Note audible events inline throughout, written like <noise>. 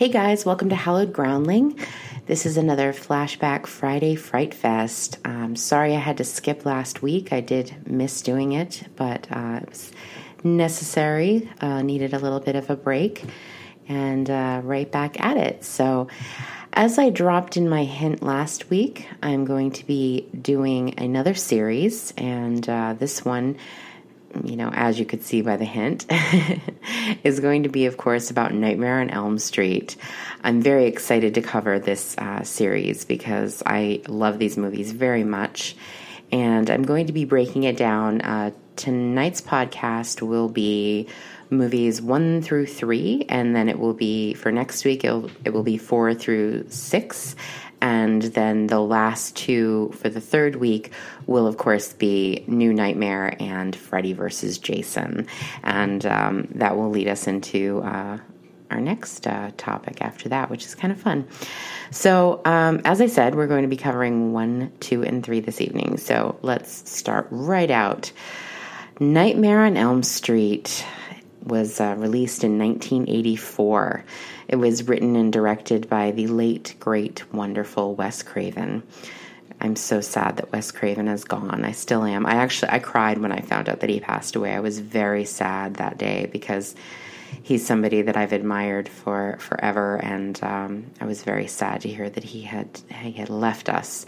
Hey guys, welcome to Hallowed Groundling. This is another Flashback Friday Fright Fest. Um, sorry I had to skip last week. I did miss doing it, but uh, it was necessary. Uh, needed a little bit of a break and uh, right back at it. So, as I dropped in my hint last week, I'm going to be doing another series, and uh, this one you know, as you could see by the hint, <laughs> is going to be, of course, about Nightmare on Elm Street. I'm very excited to cover this uh, series because I love these movies very much. And I'm going to be breaking it down. Uh, tonight's podcast will be movies one through three, and then it will be for next week, it will be four through six and then the last two for the third week will, of course, be New Nightmare and Freddy versus Jason. And um, that will lead us into uh, our next uh, topic after that, which is kind of fun. So, um, as I said, we're going to be covering one, two, and three this evening. So, let's start right out. Nightmare on Elm Street was uh, released in 1984. It was written and directed by the late, great, wonderful Wes Craven. I'm so sad that Wes Craven is gone. I still am. I actually I cried when I found out that he passed away. I was very sad that day because he's somebody that I've admired for forever, and um, I was very sad to hear that he had he had left us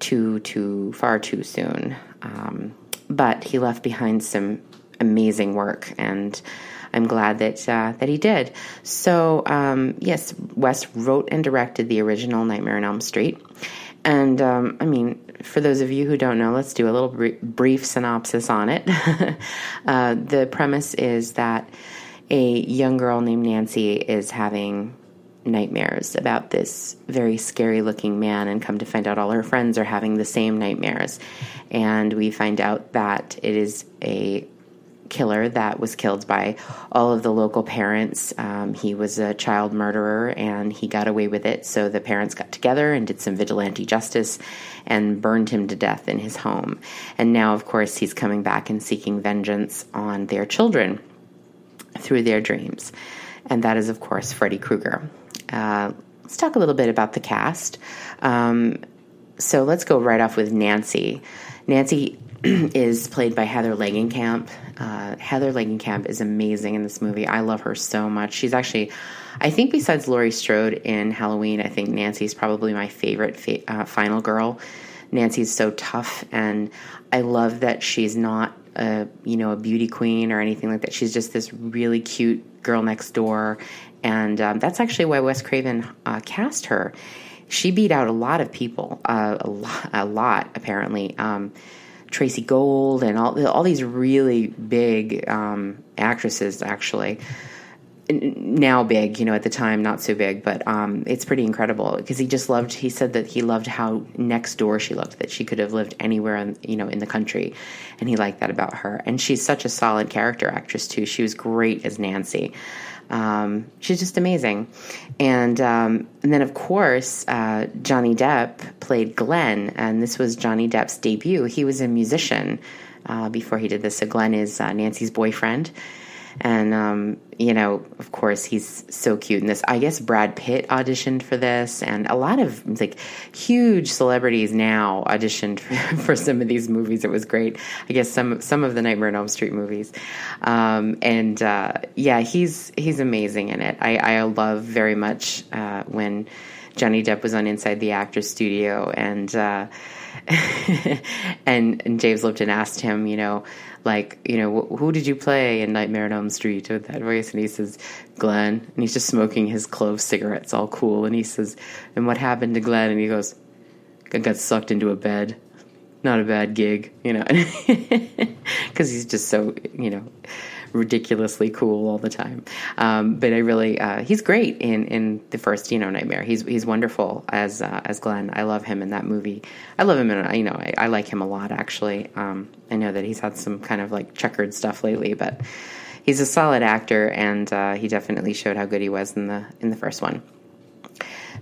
too too far too soon. Um, but he left behind some amazing work, and I'm glad that uh, that he did. So um, yes, Wes wrote and directed the original Nightmare on Elm Street, and um, I mean, for those of you who don't know, let's do a little br- brief synopsis on it. <laughs> uh, the premise is that a young girl named Nancy is having nightmares about this very scary looking man and come to find out all her friends are having the same nightmares and we find out that it is a killer that was killed by all of the local parents. Um, he was a child murderer and he got away with it. So the parents got together and did some vigilante justice and burned him to death in his home. And now, of course, he's coming back and seeking vengeance on their children through their dreams. And that is, of course, Freddy Krueger. Uh, let's talk a little bit about the cast. Um, so let's go right off with Nancy. Nancy <clears throat> is played by Heather Langenkamp. Uh, Heather Langenkamp is amazing in this movie. I love her so much. She's actually, I think, besides Laurie Strode in Halloween, I think Nancy's probably my favorite fa- uh, final girl. Nancy's so tough, and I love that she's not a you know a beauty queen or anything like that. She's just this really cute girl next door, and um, that's actually why Wes Craven uh, cast her. She beat out a lot of people, uh, a lot, a lot apparently. Um, Tracey Gold and all all these really big um, actresses actually now big, you know, at the time not so big, but um, it's pretty incredible because he just loved. He said that he loved how next door she looked, that she could have lived anywhere, in, you know, in the country, and he liked that about her. And she's such a solid character actress too. She was great as Nancy. Um, she's just amazing. And um, and then of course uh, Johnny Depp played Glenn, and this was Johnny Depp's debut. He was a musician uh, before he did this. So Glenn is uh, Nancy's boyfriend, and um, you know, of course, he's so cute in this. I guess Brad Pitt auditioned for this, and a lot of like huge celebrities now auditioned for, <laughs> for some of these movies. It was great. I guess some some of the Nightmare on Elm Street movies, um, and uh, yeah, he's he's amazing in it. I, I love very much uh, when Johnny Depp was on Inside the Actors Studio, and uh, <laughs> and and James Lipton asked him, you know like, you know, who did you play in Nightmare on Elm Street with that voice? And he says, Glenn. And he's just smoking his clove cigarettes, all cool. And he says, and what happened to Glenn? And he goes, I got sucked into a bed. Not a bad gig, you know, <laughs> because he's just so, you know, ridiculously cool all the time. Um, but I really, uh, he's great in, in the first, you know, Nightmare. He's he's wonderful as uh, as Glenn. I love him in that movie. I love him in, you know, I, I like him a lot actually. Um, I know that he's had some kind of like checkered stuff lately, but he's a solid actor, and uh, he definitely showed how good he was in the in the first one.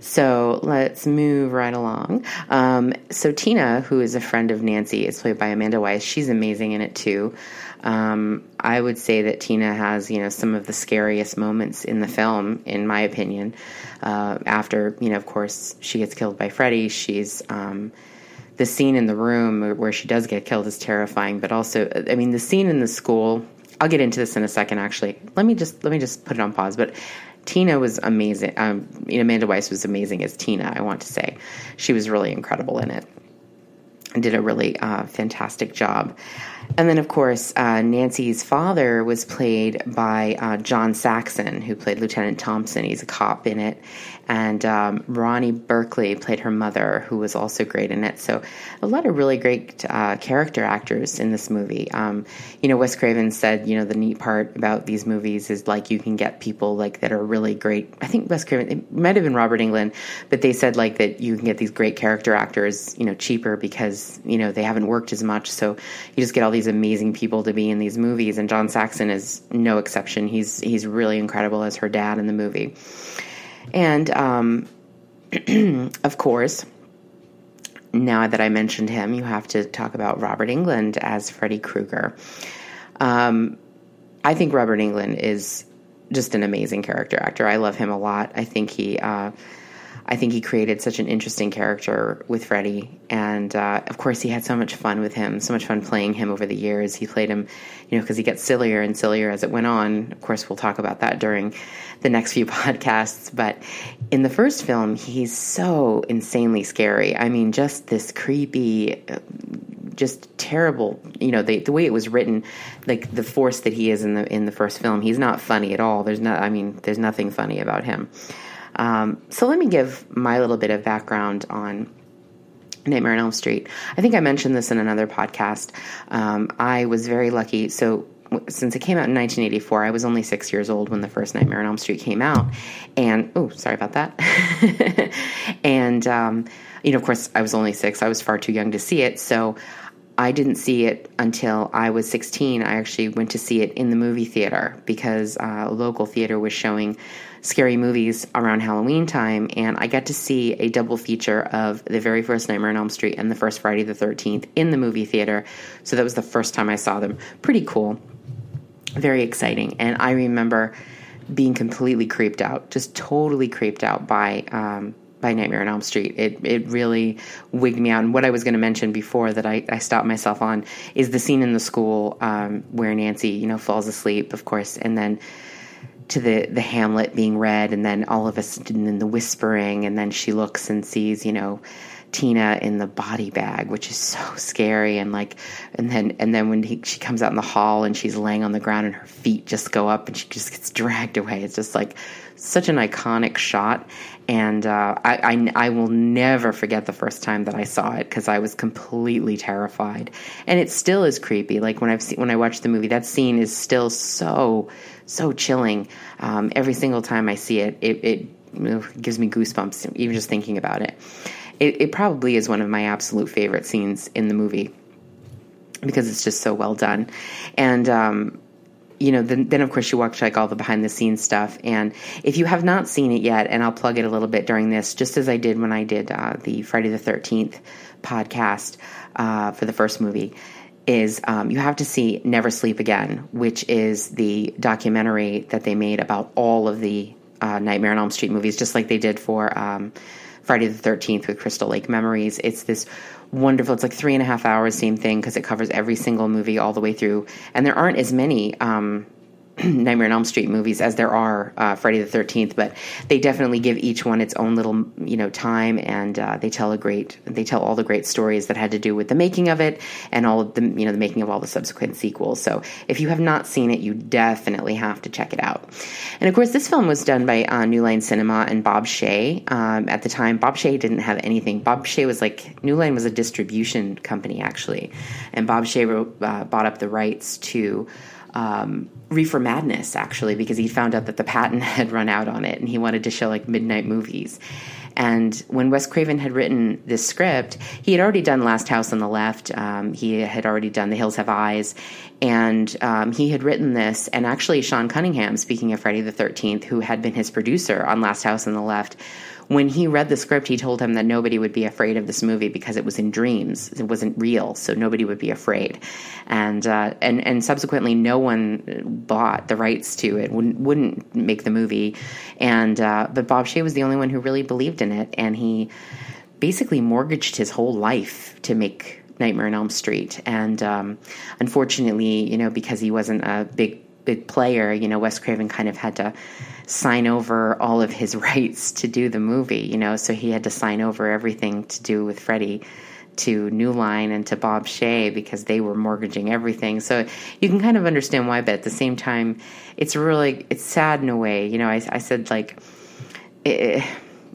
So let's move right along. Um, so Tina, who is a friend of Nancy, is played by Amanda Wyss. She's amazing in it too. Um, I would say that Tina has, you know, some of the scariest moments in the film, in my opinion. Uh, after, you know, of course, she gets killed by Freddy. She's um, the scene in the room where she does get killed is terrifying. But also, I mean, the scene in the school. I'll get into this in a second. Actually, let me just let me just put it on pause. But Tina was amazing. Um, Amanda Wyss was amazing as Tina. I want to say she was really incredible in it and did a really uh, fantastic job. And then, of course, uh, Nancy's father was played by uh, John Saxon, who played Lieutenant Thompson. He's a cop in it. And um, Ronee Blakley played her mother, who was also great in it. So, a lot of really great uh, character actors in this movie. Um, you know, Wes Craven said, you know, the neat part about these movies is like you can get people like that are really great. I think Wes Craven, it might have been Robert Englund, but they said like that you can get these great character actors, you know, cheaper because, you know, they haven't worked as much. So, you just get all these amazing people to be in these movies, and John Saxon is no exception. He's he's really incredible as her dad in the movie, and um, <clears throat> of course, now that I mentioned him, you have to talk about Robert Englund as Freddy Krueger. Um, I think Robert Englund is just an amazing character actor. I love him a lot. I think he. Uh, I think he created such an interesting character with Freddy, and uh, of course, he had so much fun with him, so much fun playing him over the years. He played him, you know, because he gets sillier and sillier as it went on. Of course, we'll talk about that during the next few <laughs> podcasts. But in the first film, he's so insanely scary. I mean, just this creepy, just terrible. You know, the the way it was written, like the force that he is in the in the first film, he's not funny at all. There's not. I mean, there's nothing funny about him. Um, so let me give my little bit of background on Nightmare on Elm Street. I think I mentioned this in another podcast. Um, I was very lucky. So since it came out in 1984, I was only six years old when the first Nightmare on Elm Street came out, and oh, sorry about that. <laughs> and um, you know, of course, I was only six. I was far too young to see it, so I didn't see it until I was 16. I actually went to see it in the movie theater because uh, a local theater was showing scary movies around Halloween time, and I got to see a double feature of the very first Nightmare on Elm Street and the first Friday the 13th in the movie theater. So that was the first time I saw them. Pretty cool, very exciting. And I remember being completely creeped out, just totally creeped out by. Um, by Nightmare on Elm Street. It it really wigged me out. And what I was going to mention before that I, I stopped myself on is the scene in the school um, where Nancy, you know, falls asleep, of course, and then to the the Hamlet being read, and then all of a sudden in the whispering, and then she looks and sees, you know, Tina in the body bag, which is so <laughs> scary, and like, and then and then when he, she comes out in the hall and she's laying on the ground and her feet just go up and she just gets dragged away. It's just like such an iconic shot, and uh, I, I, I will never forget the first time that I saw it because I was completely terrified, and it still is creepy. Like when I've seen when I watch the movie, that scene is still so so chilling. Um, every single time I see it, it, it gives me goosebumps, even just thinking about it. it. It probably is one of my absolute favorite scenes in the movie because it's just so well done. And, um, you know, then, then of course you watch like all the behind the scenes stuff. And if you have not seen it yet, and I'll plug it a little bit during this, just as I did when I did uh, the Friday the 13th podcast uh, for the first movie is um, you have to see Never Sleep Again, which is the documentary that they made about all of the uh, Nightmare on Elm Street movies, just like they did for um, Friday the 13th with Crystal Lake Memories. It's this wonderful, it's like three and a half hours, same thing, because it covers every single movie all the way through. And there aren't as many. Um, <clears throat> Nightmare on Elm Street movies as there are uh, Friday the Thirteenth, but they definitely give each one its own little you know time, and uh, they tell a great they tell all the great stories that had to do with the making of it and all of the you know the making of all the subsequent sequels. So if you have not seen it, you definitely have to check it out. And of course, this film was done by uh, New Line Cinema and Bob Shaye. Um, at the time, Bob Shaye didn't have anything. Bob Shaye was like New Line was a distribution company actually, and Bob Shaye wrote, uh, bought up the rights to um, Reefer Madness, actually, because he found out that the patent <laughs> had run out on it and he wanted to show like midnight movies. And when Wes Craven had written this script, he had already done Last House on the Left. Um, he had already done The Hills Have Eyes. And um, he had written this. And actually, Sean Cunningham, speaking of Friday the 13th, who had been his producer on Last House on the Left, when he read the script, he told him that nobody would be afraid of this movie because it was in dreams. It wasn't real, so nobody would be afraid. And uh, and and subsequently, no one bought the rights to it. Wouldn't wouldn't make the movie. And uh, but Bob Shaye was the only one who really believed in it, and he basically mortgaged his whole life to make Nightmare on Elm Street. And um, unfortunately, you know, because he wasn't a big big player, you know, Wes Craven kind of had to sign over all of his <laughs> rights to do the movie, you know, so he had to sign over everything to do with Freddy to New Line and to Bob Shaye because they were mortgaging everything. So you can kind of understand why, but at the same time, it's really it's sad in a way. You know, I, I said like. It,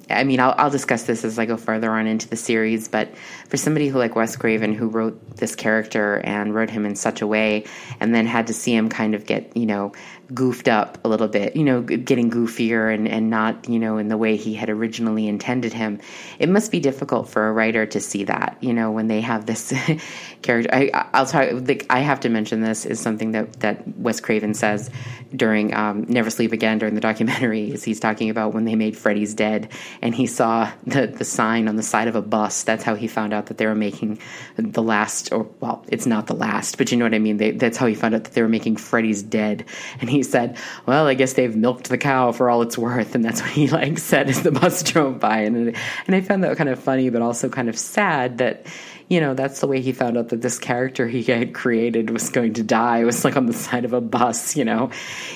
I mean, I'll, I'll, discuss this as I go further on into the series, but for somebody who like Wes Craven, who wrote this character and wrote him in such a way, and then had to see him kind of get, you know, goofed up a little bit, you know, getting goofier and, and not, you know, in the way he had originally intended him. It must be difficult for a writer to see that, you know, when they have this <laughs> character. I, I'll talk, like, I have to mention this is something that, that Wes Craven says during um, Never Sleep Again during the documentary is he's talking about when they made Freddy's Dead and he saw the, the sign on the side of a bus. That's how he found out that they were making the last, or well, it's not the last, but you know what I mean? They, that's how he found out that they were making Freddy's Dead. And he he said, "Well, I guess they've milked the cow for all it's worth," and that's what he like said as the bus <laughs> drove by, and and I found that kind of funny, but also kind of sad that you know that's the way he found out that this character he had created was going to die It was like on the side of a bus you know?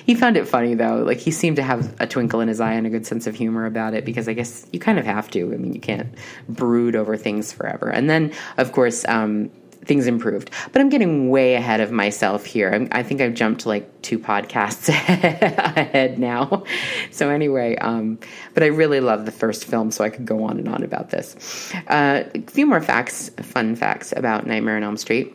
He found it funny though. Like he seemed to have a twinkle in his eye and a good sense of humor about it because i guess you kind of have to. I mean you can't brood over things forever. And then of course um, things improved. But I'm getting way ahead of myself here. I'm, i think I've jumped like two podcasts <laughs> ahead now. So anyway, um, but I really love the first film, so I could go on and on about this. Uh, a few more facts, fun facts about Nightmare on Elm Street.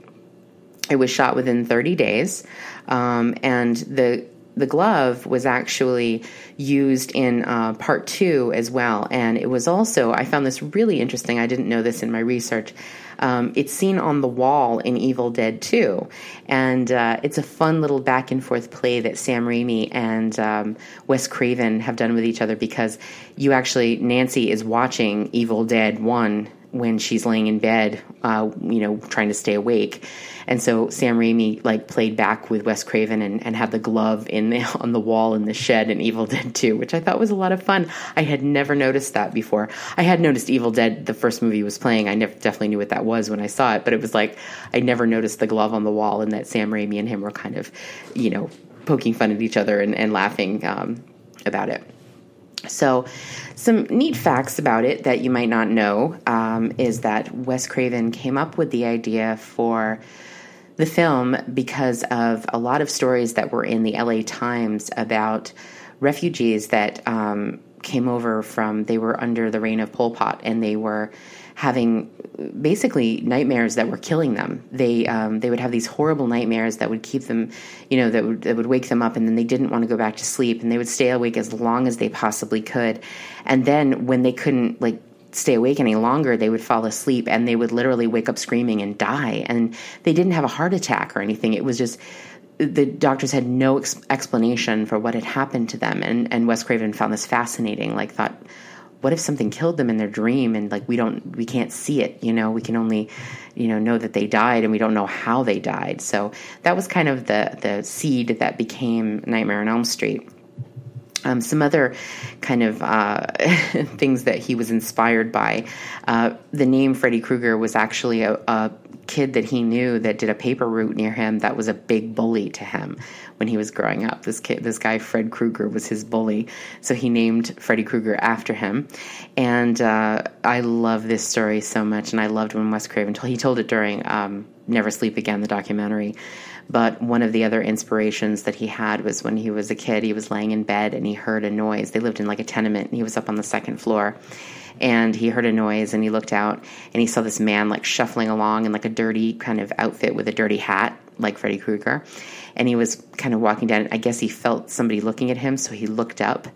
It was shot within 30 days, um, and the the glove was actually used in uh, part two as well. And it was also, I found this really interesting. I didn't know this in my research. Um, it's seen on the wall in Evil Dead 2. And uh, it's a fun little back and forth play that Sam Raimi and um, Wes Craven have done with each other because you actually, Nancy is watching Evil Dead 1 when she's laying in bed, uh, you know, trying to stay awake. And so Sam Raimi like played back with Wes Craven and, and had the glove in the, <laughs> on the wall in the shed and Evil Dead 2, which I thought was a lot of fun. I had never noticed that before. I had noticed Evil Dead, the first movie was playing. I never definitely knew what that was when I saw it, but it was like I never noticed the glove on the wall and that Sam Raimi and him were kind of, you know, poking fun at each other and, and laughing um, about it. So, some neat facts about it that you might not know um, is that Wes Craven came up with the idea for the film because of a lot of stories that were in the LA Times about refugees that um, came over from, they were under the reign of Pol Pot and they were having basically nightmares that were killing them. They um, they would have these horrible nightmares that would keep them, you know, that would that would wake them up, and then they didn't want to go back to sleep, and they would stay awake as long as they possibly could, and then when they couldn't like stay awake any longer, they would fall asleep, and they would literally wake up screaming and die, and they didn't have a heart attack or anything. It was just the doctors had no ex- explanation for what had happened to them, and and Wes Craven found this fascinating. Like thought what if something killed them in their dream and like we don't we can't see it you know? We can only you know know that they died and we don't know how they died. So that was kind of the the seed that became nightmare on elm street um, some other kind of uh, <laughs> things that he was inspired by. Uh, the name Freddy Krueger was actually a, a, kid that he knew that did a paper route near him that was a big bully to him when he was growing up. This kid, this guy Fred Krueger, was his bully, so he named Freddy Krueger after him. And uh, I love this story so much, and I loved when Wes Craven told. He told it during um, Never Sleep Again, the documentary. But one of the other inspirations that he had was when he was a kid, he was laying in bed and he heard a noise. They lived in like a tenement and he was up on the second floor. And he heard a noise and he looked out and he saw this man like shuffling along in like a dirty kind of outfit with a dirty hat, like Freddy Krueger. And he was kind of walking down. I guess he felt somebody looking at him, so he looked up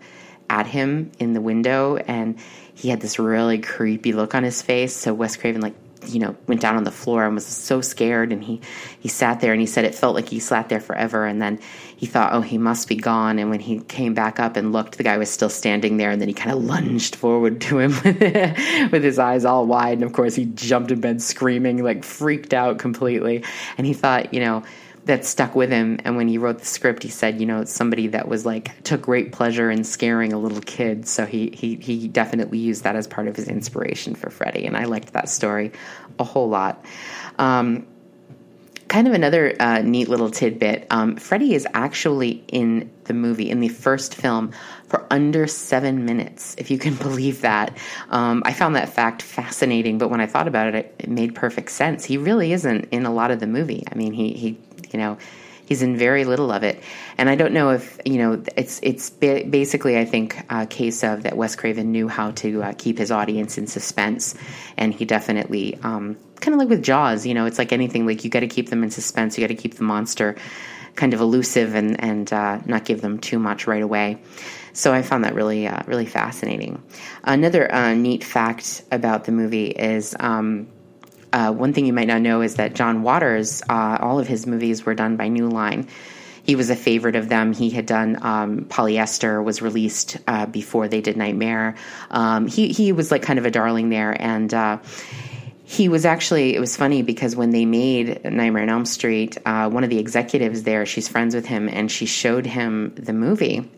at him in the window and he had this really creepy look on his face. So Wes Craven like you know went down on the floor and was so scared. And he he sat there and he said it felt like he sat there forever. And then he thought oh he must be gone. And when he came back up and looked the guy was still standing there. And then he kind of lunged forward to him <laughs> with his eyes all wide. And of course he jumped in bed screaming like freaked out completely. And he thought you know that stuck with him. And when he wrote the script, he said, you know, it's somebody that was like took great pleasure in scaring a little kid. So he he he definitely used that as part of his inspiration for Freddy. And I liked that story a whole lot. Um, kind of another uh, neat little tidbit. Um, Freddy is actually in the movie in the first film for under seven minutes, if you can <laughs> believe that. Um, I found that fact fascinating, but when I thought about it, it, it made perfect sense. He really isn't in a lot of the movie. I mean, he he you know he's in very little of it. And i don't know if you know it's it's basically i think a case of that wes craven knew how to uh, keep his audience in suspense. And he definitely um, kind of like with jaws you know it's like anything like you got to keep them in suspense you got to keep the monster kind of elusive and and uh, not give them too much right away. So I found that really, uh, really fascinating. Another uh, neat fact about the movie is um, uh, one thing you might not know is that John Waters, uh, all of his movies were done by New Line. He was a favorite of them. He had done um, Polyester, was released uh, before they did Nightmare. Um, he he was like kind of a darling there, and uh, he was actually it was funny because when they made Nightmare on Elm Street, uh, one of the executives there, she's friends with him, and she showed him the movie,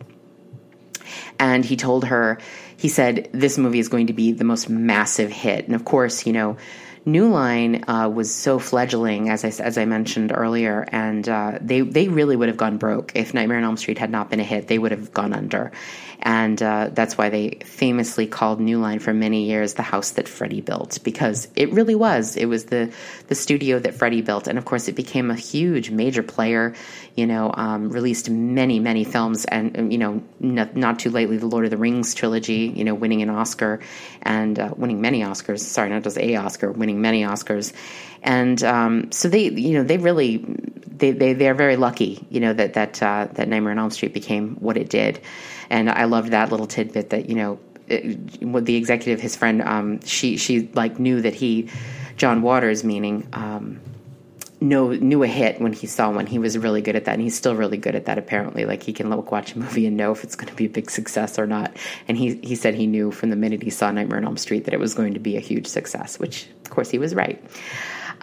and he told her, he said, "This movie is going to be the most massive hit," and of course, you know New Line uh, was so fledgling, as I as I mentioned earlier, and uh, they they really would have gone broke if Nightmare on Elm Street had not been a hit. They would have gone under, and uh, that's why they famously called New Line for many years the house that Freddy built because it really was. It was the the studio that Freddy built, and of course, it became a huge major player. You know, um, released many many films, and you know, not, not, too lately, the Lord of the Rings trilogy. You know, winning an Oscar and uh, winning many Oscars. Sorry, not just a Oscar, winning many Oscars, and um, so they you know they really they they they're very lucky. You know that that uh, that Nightmare on Elm Street became what it did. And I loved that little tidbit that you know, with the executive, his friend, um, she she like knew that he, John Waters, meaning. Um, know knew a hit when he saw one. He was really good at that, and he's still really good at that. Apparently, like he can look watch a movie and know if it's going to be a big success or not. And he he said he knew from the minute he saw Nightmare on Elm Street that it was going to be a huge success, which of course he was right.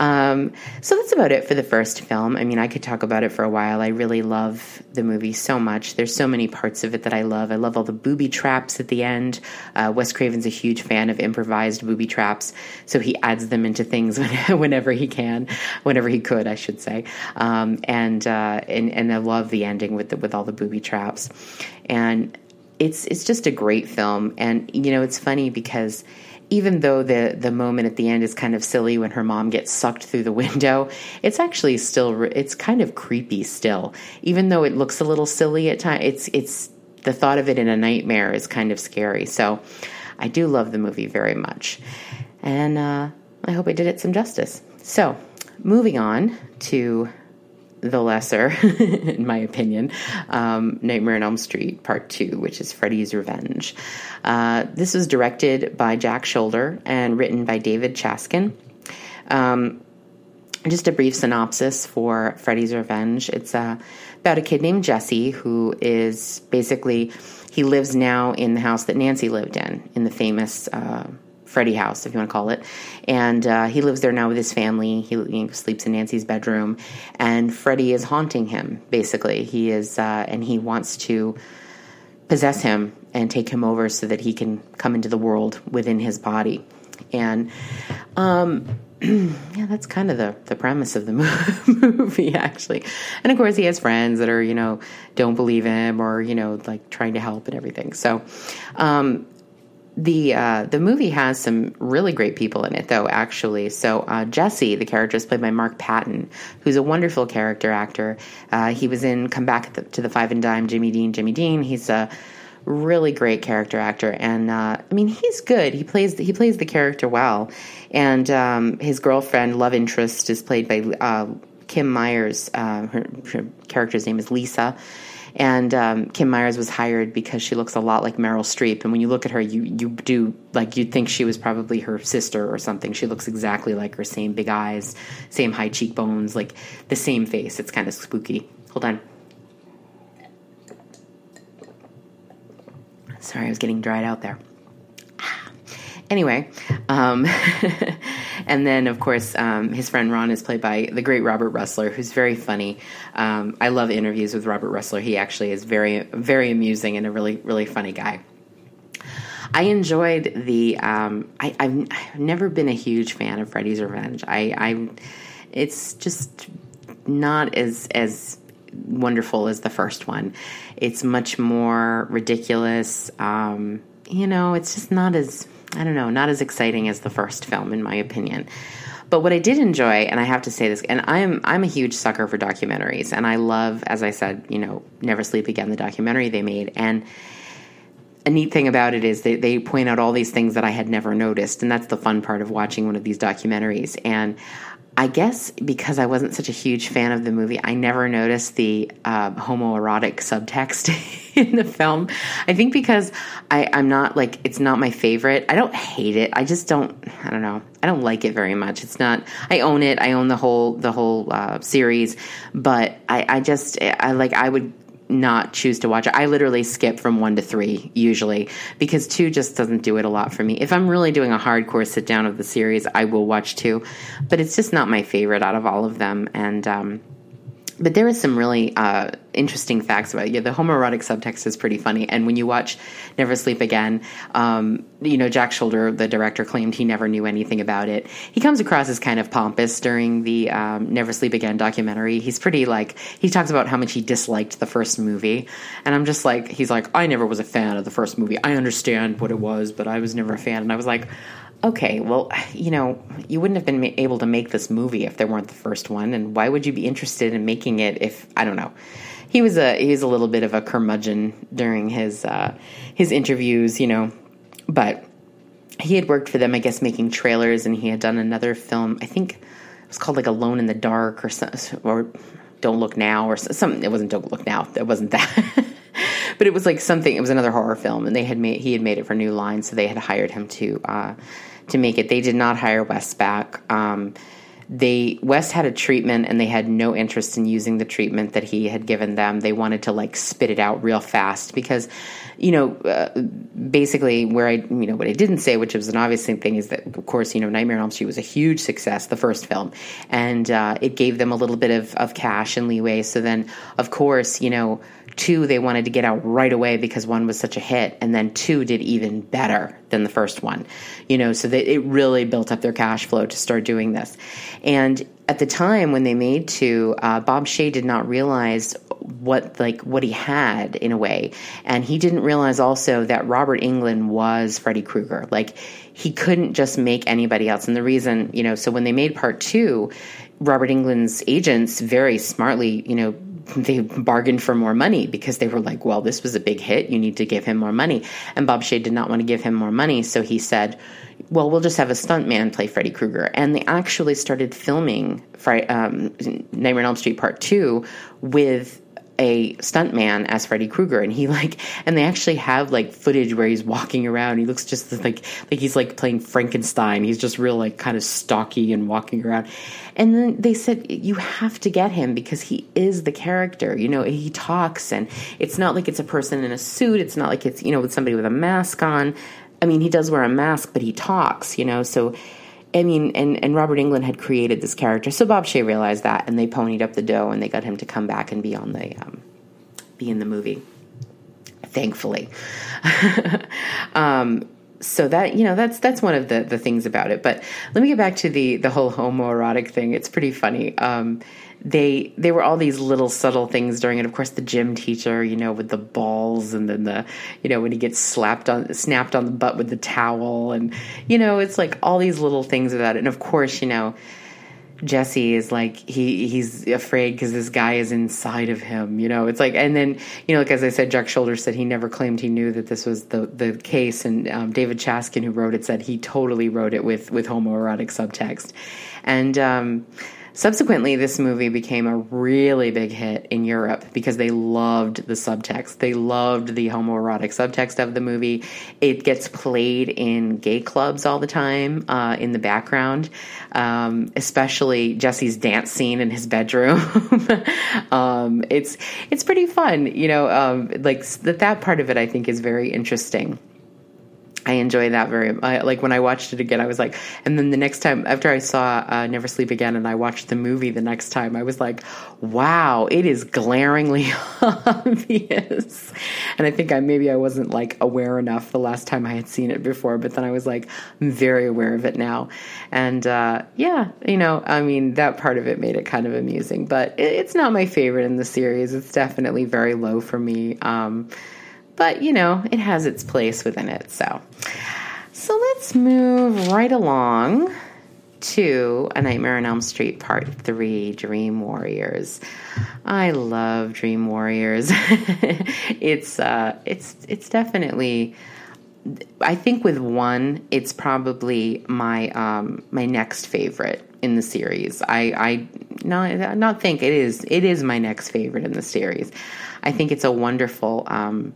Um, so that's about it for the first film. I mean, I could talk about it for a while. I really love the movie so much. There's so many parts of it that I love. I love all the booby traps at the end. Uh, Wes Craven's a huge fan of improvised booby traps, so he adds them into things <laughs> whenever he can, whenever he could, I should say. Um, and, uh, and and I love the ending with the, with all the booby traps, and it's it's just a great film. And you know, it's funny because even though the the moment at the end is kind of silly when her mom gets sucked through the <laughs> window, it's actually still it's kind of creepy still. Even though it looks a little silly at times, it's it's the thought of it in a nightmare is kind of scary. So I do love the movie very much, and uh, I hope I did it some justice. So moving on to the lesser, <laughs> in my opinion, um, Nightmare on Elm Street Part 2, which is Freddy's Revenge. Uh, this was directed by Jack Sholder and written by David Chaskin. Um, just a brief synopsis for Freddy's Revenge. It's uh, about a kid named Jesse who is basically, he lives now in the house that Nancy lived in, in the famous. Uh, Freddy house, if you want to call it. And uh, he lives there now with his family. He, sleeps in Nancy's bedroom, and Freddy is haunting him. Basically, he is, uh, and he wants to possess him and take him over so that he can come into the world within his body. And um, <clears throat> yeah, that's kind of the, the premise of the <laughs> movie, actually. And of course, he has friends that are, you know, don't believe him or, you know, like trying to help and everything. So, um, the uh, the movie has some really great people in it, though. Actually, so uh, Jesse, the character, is played by Mark Patton, who's a wonderful character actor. Uh, he was in Come Back to the Five and Dime, Jimmy Dean, Jimmy Dean. He's a really great character actor, and uh, I mean, he's good. He plays he plays the character well, and um, his girlfriend, love interest, is played by uh, Kim Myers. Uh, her, her character's name is Lisa And um, Kim Myers was hired because she looks a lot like Meryl Streep, and when you look at her, you you do like you'd think she was probably her sister or something. She looks exactly like her, same big eyes, same high cheekbones, like the same face. It's kind of spooky. Hold on. Sorry, I was getting dried out there. <sighs> Anyway, um, <laughs> and then of course um, his friend Ron is played by the great Robert Rusler, who's very funny. Um, I love interviews with Robert Rusler. He actually is very, very amusing and a really, really funny guy. I enjoyed the. Um, I, have never been a huge fan of Freddy's Revenge. I, I, it's just not as as wonderful as the first one. It's much more ridiculous. Um, you know, it's just not as I don't know, not as exciting as the first film, in my opinion. But what I did enjoy, and I have to say this, and I'm I'm a huge sucker for documentaries, and I love, as I said, you know, Never Sleep Again, the documentary they made, and a neat thing about it is they, they point out all these things that I had never noticed, and that's the fun part of watching one of these documentaries. And I guess because I wasn't such a huge fan of the movie, I never noticed the uh, homoerotic subtext <laughs> in the film. I think because I, I'm not like it's not my favorite. I don't hate it. I just don't. I don't know. I don't like it very much. It's not. I own it. I own the whole the whole uh, series, but I, I just I like I would not choose to watch it. I literally skip from one to three usually because two just doesn't do it a lot for me. If I'm really doing a hardcore sit down of the series, I will watch two, but it's just not my favorite out of all of them. And um, but there is some really uh, interesting facts about it. Yeah, the homoerotic subtext is pretty funny. And when you watch Never Sleep Again, um, you know, Jack Sholder, the director, claimed he never knew anything about it. He comes across as kind of pompous during the um, Never Sleep Again documentary. He's pretty like, he talks about how much he disliked the first movie. And I'm just like, he's like, I never was a fan of the first movie. I understand what it was, but I was never a fan. And I was like, okay, well, <sighs> you know, you wouldn't have been able to make this movie if there weren't the first one, and why would you be interested in making it if I don't know? He was a he was a little bit of a curmudgeon during his uh, his interviews, you know, but he had worked for them, I guess, making trailers, and he had done another film. I think it was called like Alone in the Dark or or Don't Look Now or something. It wasn't Don't Look Now. It wasn't that. <laughs> but it was like something. It was another horror film, and they had made he had made it for New Line, so they had hired him to uh, to make it. They did not hire Wes back. Um, they Wes had a treatment and they had no interest in using the treatment that he had given them. They wanted to like spit it out real fast because, you know, uh, basically where I you know what I didn't say, which was an obvious thing, is that of course you know Nightmare on Elm Street was a huge success, the first film, and uh, it gave them a little bit of of cash and leeway. So then, of course, you know Two, they wanted to get out right away because one was such a hit, and then two did even better than the first one. You know, so that it really built up their cash flow to start doing this. And at the time when they made two, uh, Bob Shaye did not realize what like what he had in a way, and he didn't realize also that Robert Englund was Freddy Krueger. Like he couldn't just make anybody else. And the reason, you know, so when they made part two, Robert Englund's agents very smartly, you know, they bargained for more money because they were like, well, this was a big hit. You need to give him more money. And Bob Shaye did not want to give him more money. So he said, well, we'll just have a stuntman play Freddy Krueger. And they actually started filming um, Nightmare on Elm Street Part 2 with a stuntman as Freddy Krueger, and he like, and they actually have like footage where he's walking around. He looks just like like he's like playing Frankenstein. He's just real like kind of stocky and walking around. And then they said you have to get him because he is the character. You know, he talks, and it's not like it's a person in a suit. It's not like it's you know with somebody with a mask on. I mean, he does wear a mask, but he talks. You know, so I mean, and, and Robert Englund had created this character, so Bob Shaye realized that, and they ponied up the dough, and they got him to come back and be on the um, be in the movie. Thankfully, <laughs> um, so that you know that's that's one of the the things about it. But let me get back to the the whole homoerotic thing. It's pretty funny. Um, they they were all these little subtle things during it. Of course, the gym teacher, you know, with the balls, and then the you know when he gets slapped on snapped on the butt with the towel, and you know it's like all these little things about it. And of course, you know. Jesse is like he he's afraid because this guy is inside of him, you know. It's like, and then you know, like as I said, Jack Sholder said he never claimed he knew that this was the the case, and um, David Chaskin, who wrote it, said he totally wrote it with with homoerotic subtext, and um, Subsequently, this movie became a really big hit in Europe because they loved the subtext. They loved the homoerotic subtext of the movie. It gets played in gay clubs all the time uh, in the background, um, especially Jesse's dance scene in his bedroom. <laughs> um, it's it's pretty fun, you know. Um, like that that part of it, I think, is very interesting. I enjoy that very uh, like when I watched it again I was like and then the next time after I saw uh, Never Sleep Again and I watched the movie the next time I was like wow it is glaringly <laughs> obvious. And I think I maybe I wasn't like aware enough the last time I had seen it before but then I was like I'm very aware of it now. And uh, yeah you know I mean that part of it made it kind of amusing but it, it's not my favorite in the series. It's definitely very low for me. Um, but you know, it has its place within it. So, so let's move right along to A Nightmare on Elm Street Part 3 Dream Warriors. I love Dream Warriors. <laughs> it's uh it's it's definitely I think with one it's probably my um my next favorite in the series. I I not not think it is it is my next favorite in the series. I think it's a wonderful um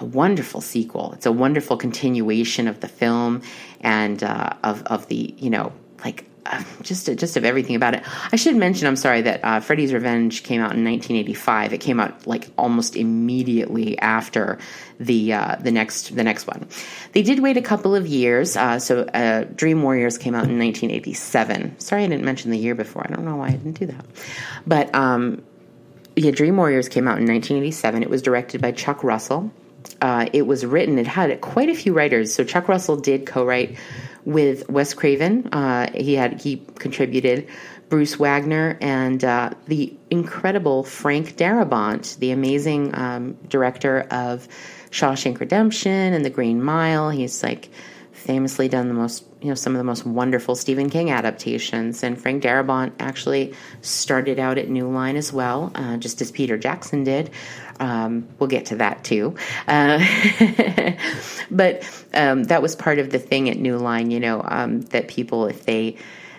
a wonderful sequel. It's a wonderful continuation of the film and uh, of of the you know like uh, just just of everything about it. I should mention, I'm sorry that uh, Freddy's Revenge came out in 1985. It came out like almost immediately after the uh, the next the next one. They did wait a couple of years. Uh, so uh, Dream Warriors came out in 1987. Sorry, I didn't mention the year before. I don't know why I didn't do that, but. Um, yeah, Dream Warriors came out in 1987. It was directed by Chuck Russell uh, it was written, it had quite a few writers. So Chuck Russell did co-write with Wes Craven. Uh, he had he contributed Bruce Wagner and uh, the incredible Frank Darabont, the amazing um, director of Shawshank Redemption and The Green Mile. He's like famously done the most, you know, some of the most wonderful Stephen King adaptations. And Frank Darabont actually started out at New Line as well, uh, just as Peter Jackson did. Um, we'll get to that too. Uh, <laughs> but um, that was part of the thing at New Line, you know, um, that people, if they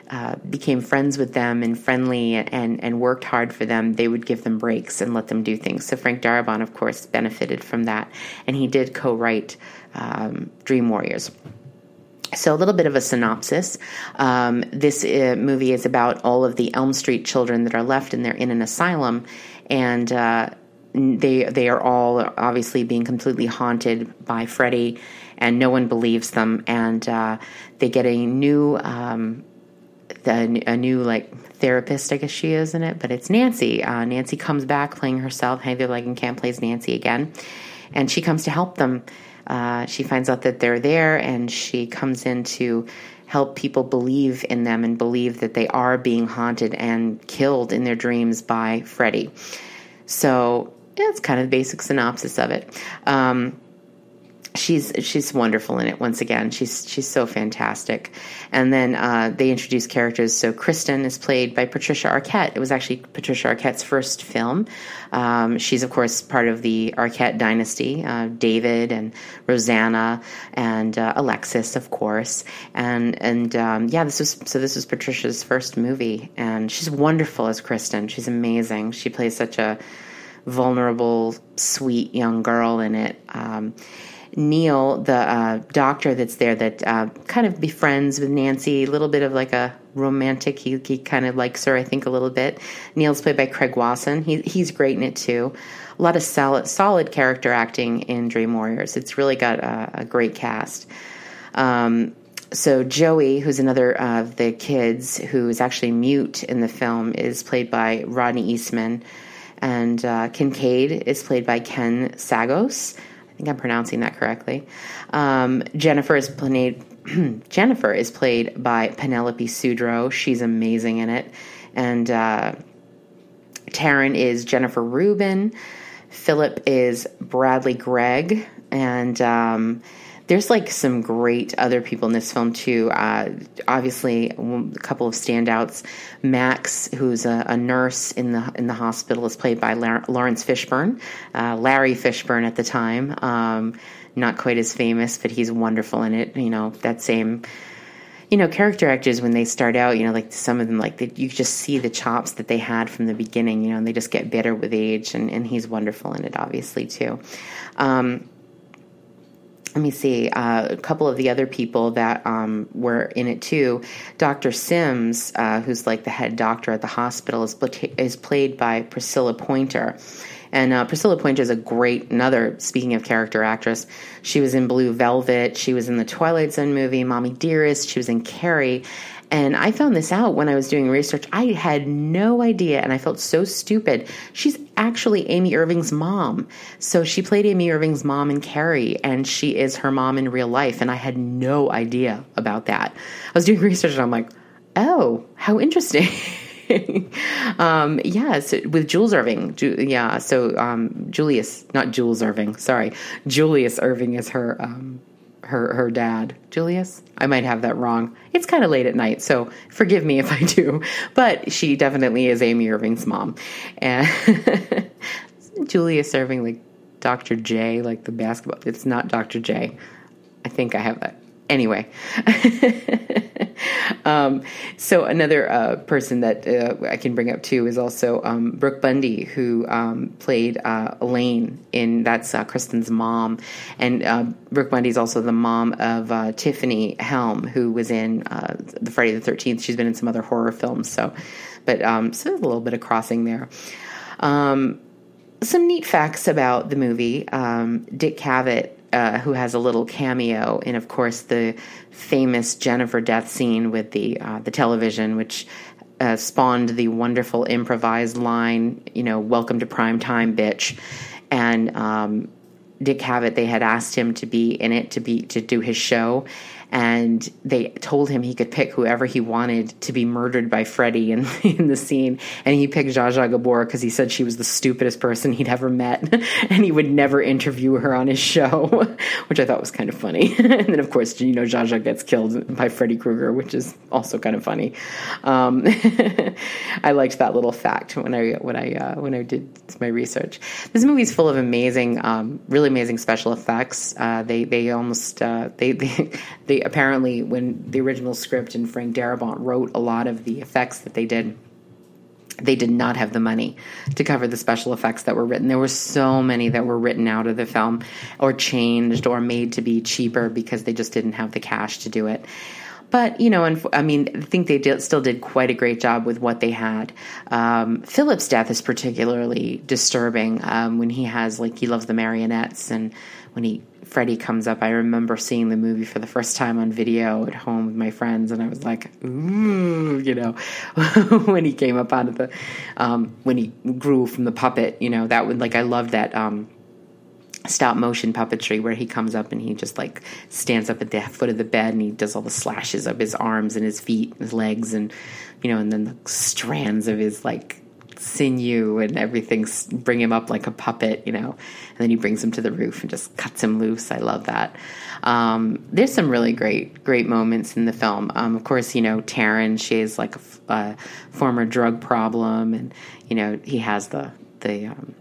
uh, became friends with them and friendly and, and worked hard for them, they would give them breaks and let them do things. So Frank Darabont, of course, benefited from that. And he did co write um, Dream Warriors. So, a little bit of a synopsis. Um, this uh, movie is about all of the Elm Street children that are left, and they're in an asylum, and uh, they they are all obviously being completely haunted by Freddy, and no one believes them, and uh, they get a new um, the, a new like therapist, I guess she is in it, but it's Nancy. Uh, Nancy comes back playing herself. Heather Langenkamp plays Nancy again, and she comes to help them. Uh, she finds out that they're there, and she comes in to help people believe in them and believe that they are being haunted and killed in their dreams by Freddy. So yeah, it's kind of the basic synopsis of it. Um, she's she's wonderful in it once again. She's she's so fantastic. And then uh, they introduce characters. So kristen is played by patricia arquette. It was actually patricia arquette's first film. Um, she's of course part of the arquette dynasty uh, david and rosanna and uh, alexis of course. And and um, yeah this was so this was patricia's first movie. And she's wonderful as kristen. She's amazing. She plays such a vulnerable, sweet young girl in it. Um, Neil, the uh, doctor that's there, that uh, kind of befriends with Nancy, a little bit of like a romantic. He, he kind of likes her, I think, a little bit. Neil's played by Craig Wasson. He, he's great in it too. A lot of solid, solid character acting in Dream Warriors. It's really got a, a great cast. Um, so Joey, who's another of the kids who is actually mute in the film, is played by Rodney Eastman and uh, Kincaid is played by Ken Sagoes. I think I'm pronouncing that correctly. Um, Jennifer is played. <clears throat> Jennifer is played by Penelope Sudrow. She's amazing in it, and uh, Taryn is Jennifer Rubin. Philip is Bradley Gregg, and um, there's like some great other people in this film too. Uh, obviously, a couple of standouts. Max, who's a, a, nurse in the in the hospital, is played by Laurence Fishburne, uh, Larry Fishburne at the time. Um, not quite as famous, but he's wonderful in it. You know that same you know, character actors when they start out, you know, like some of them, like they, you just see the chops that they had from the beginning, you know, and they just get better with age, and, and he's wonderful in it, obviously too. Um, let me see uh, a couple of the other people that um, were in it too. Dr. Sims, uh, who's like the head doctor at the hospital, is, is played by Priscilla Pointer. And uh, Priscilla Pointer is a great, another, speaking of character actress, she was in Blue Velvet. She was in the Twilight Zone movie, Mommy Dearest. She was in Carrie. And I found this out when I was doing research. I had no idea, and I felt so stupid. She's actually Amy Irving's mom. So she played Amy Irving's mom in Carrie, and she is her mom in real life. And I had no idea about that. I was doing <laughs> research, and I'm like, oh, how interesting. <laughs> um, yeah, so with Jules Irving. Ju- yeah, so um, Julius, not Jules Irving, sorry. Julius Irving is her um, her her dad, Julius. I might have that wrong. It's kind of late at night, so forgive me if I do. But she definitely is Amy Irving's mom, and <laughs> Julius Erving like Dr. J, like the basketball. It's not Dr. J. I think I have that anyway. <laughs> um, so another uh, person that uh, I can bring up too is also um, Brooke Bundy, who um, played uh, Elaine in that's uh, Kristen's mom, and uh, Brooke Bundy is also the mom of uh, Tiffany Helm, who was in the Friday the Thirteenth. She's been in some other horror films, so but um, so there's a little bit of crossing there. Um, some neat facts about the movie. Um, Dick Cavett uh, who has a little cameo in, of course, the famous Jennifer death scene with the uh, the television, which uh, spawned the wonderful improvised line, you know, "Welcome to prime time, bitch," and um, Dick Cavett. They had asked him to be in it to be to do his show, and they told him he could pick whoever he wanted to be murdered by Freddy in, <laughs> in the scene. And he picked Zsa Zsa Gabor because he said she was the stupidest person he'd ever met, <laughs> and he would never interview her on his show, <laughs> which I thought was kind of funny. and then, of course, you know, Zsa Zsa gets killed by Freddy Krueger, which is also kind of funny. Um, I liked that little fact when I when I uh, when I did my research. This movie is full of amazing, um, really amazing special effects. Uh, they they almost uh, they they they apparently when the original script and Frank Darabont wrote a lot of the effects that they did they did not have the money to cover the special effects that were written. There were so many that were written out of the film or changed or made to be cheaper because they just didn't have the cash to do it. But you know, and I mean, I think they did, still did quite a great job with what they had. Um, Philip's death is particularly disturbing um, when he has like he loves the marionettes and when he Freddy comes up, I remember seeing the movie for the first time on video at home with my friends, and I was like, ooh, you know, <laughs> when he came up out of the, um, when he grew from the puppet, you know, that would like I loved that um, stop motion puppetry where he comes up and he just like stands up at the foot of the bed and he does all the slashes of his arms and his feet, and his legs, and you know, and then the strands of his like sinew and everything, bring him up like a puppet, you know. And then he brings him to the roof and just cuts him loose. I love that. Um, there's some really great, great moments in the film. Um, of course, you know, Taryn, she is like a, a, former drug problem, and you know, he has the the um,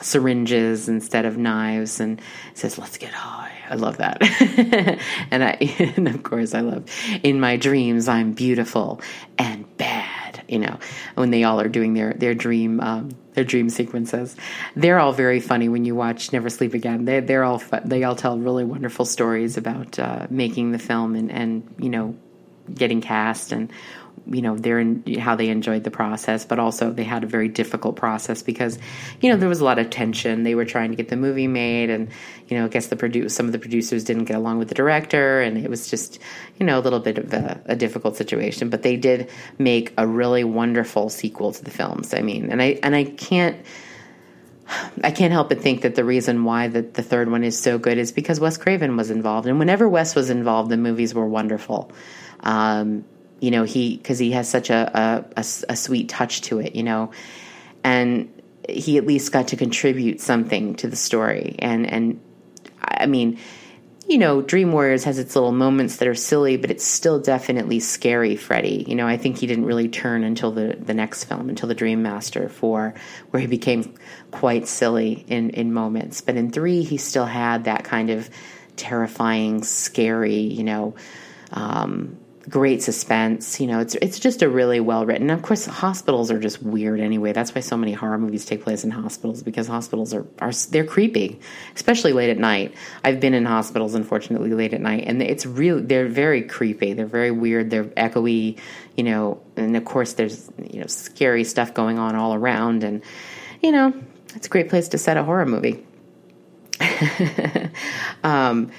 syringes instead of knives, and says, "Let's get high." I love that, <laughs> and I, <laughs> and of course, I love in my dreams I'm beautiful and bad you know, when they all are doing their their dream um, their dream sequences. They're all very funny when you watch Never Sleep Again. They they're all they all tell really wonderful stories about uh, making the film and and you know getting cast and you know their how they enjoyed the process, but also they had a very difficult process because you know there was a lot of tension. They were trying to get the movie made, and you know I guess the produce some of the producers didn't get along with the director, and it was just you know a little bit of a, a difficult situation. But they did make a really wonderful sequel to the films. I mean, and I and I can't. I can't help but think that the reason why the, the third one is so good is because Wes Craven was involved. And whenever Wes was involved, the movies were wonderful. Um, you know he because he has such a, a, a, a sweet touch to it you know? And he at least got to contribute something to the story. And and i mean you know dream warriors has its little moments that are silly but it's still definitely scary freddy. You know i think he didn't really turn until the the next film until the dream master 4 where he became quite silly in in moments. But in 3 he still had that kind of terrifying scary you know um, great suspense. You know, it's it's just a really well written. Of course, hospitals are just weird anyway. That's why so many horror movies take place in hospitals because hospitals are are they're creepy, especially late at night. I've been in hospitals, unfortunately, late at night, and it's really they're very creepy. They're very weird. They're echoey. You know, and of course, there's you know scary stuff going on all around, and you know, it's a great place to set a horror movie. <laughs> um,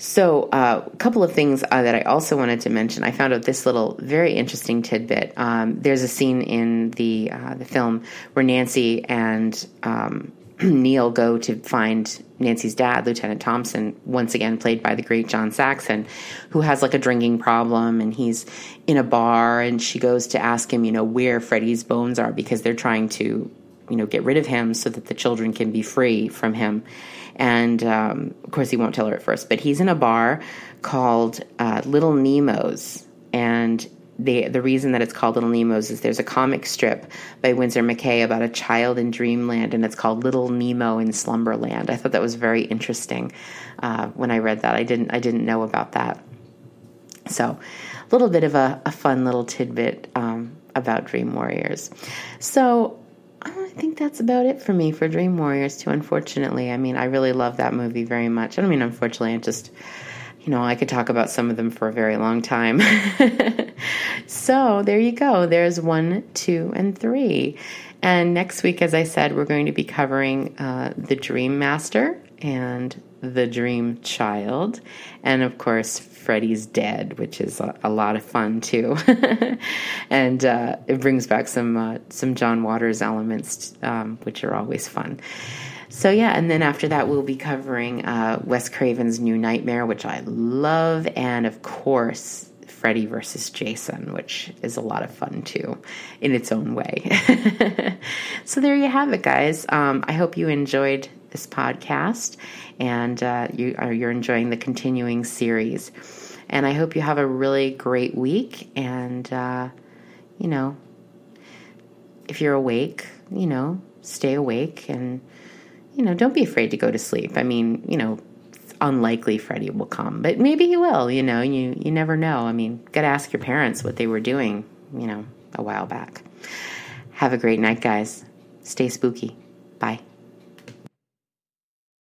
so, uh, a couple of things uh, that I also wanted to mention. I found out this little very interesting tidbit. Um, there's a scene in the uh, the film where Nancy and um, <clears throat> Neil go to find Nancy's dad, Lieutenant Thompson, once again played by the great John Saxon, who has like a drinking problem, and he's in a bar, and she goes to ask him, you know, where Freddy's bones are because they're trying to, you know, get rid of him so that the children can be free from him and um, of course he won't tell her at first. But he's in a bar called uh, Little Nemo's, and the the reason that it's called Little Nemo's is there's a comic strip by Winsor McCay about a child in dreamland, and it's called Little Nemo in Slumberland. I thought that was very interesting uh, when I read that. I didn't I didn't know about that. So, a little bit of a, a fun little tidbit um, about Dream Warriors. So, think that's about it for me for Dream Warriors 2, unfortunately. I mean, I really love that movie very much. I don't mean, unfortunately, I just, you know, I could talk about some of them for a very long time. <laughs> so there you go. There's one, two, and three. And next week, as I said, we're going to be covering uh, The Dream Master and The Dream Child. And of course, Freddy's Dead, which is a, a lot of fun too, <laughs> and uh, it brings back some uh, some John Waters elements, um, which are always fun. So yeah, and then after that we'll be covering uh, Wes Craven's New Nightmare, which I love, and of course Freddy versus Jason, which is a lot of fun too, in its own way. <laughs> so there you have it, guys. Um, I hope you enjoyed this podcast and uh, you are you're enjoying the continuing series. And I hope you have a really great week. And uh, you know, if you're awake, you know, stay awake and you know, don't be afraid to go to sleep. I mean, you know, unlikely Freddy will come, but maybe he will. You know, you you never know. I mean, got to ask your parents what they were doing. You know, a while back. Have a great night, guys. Stay spooky. Bye.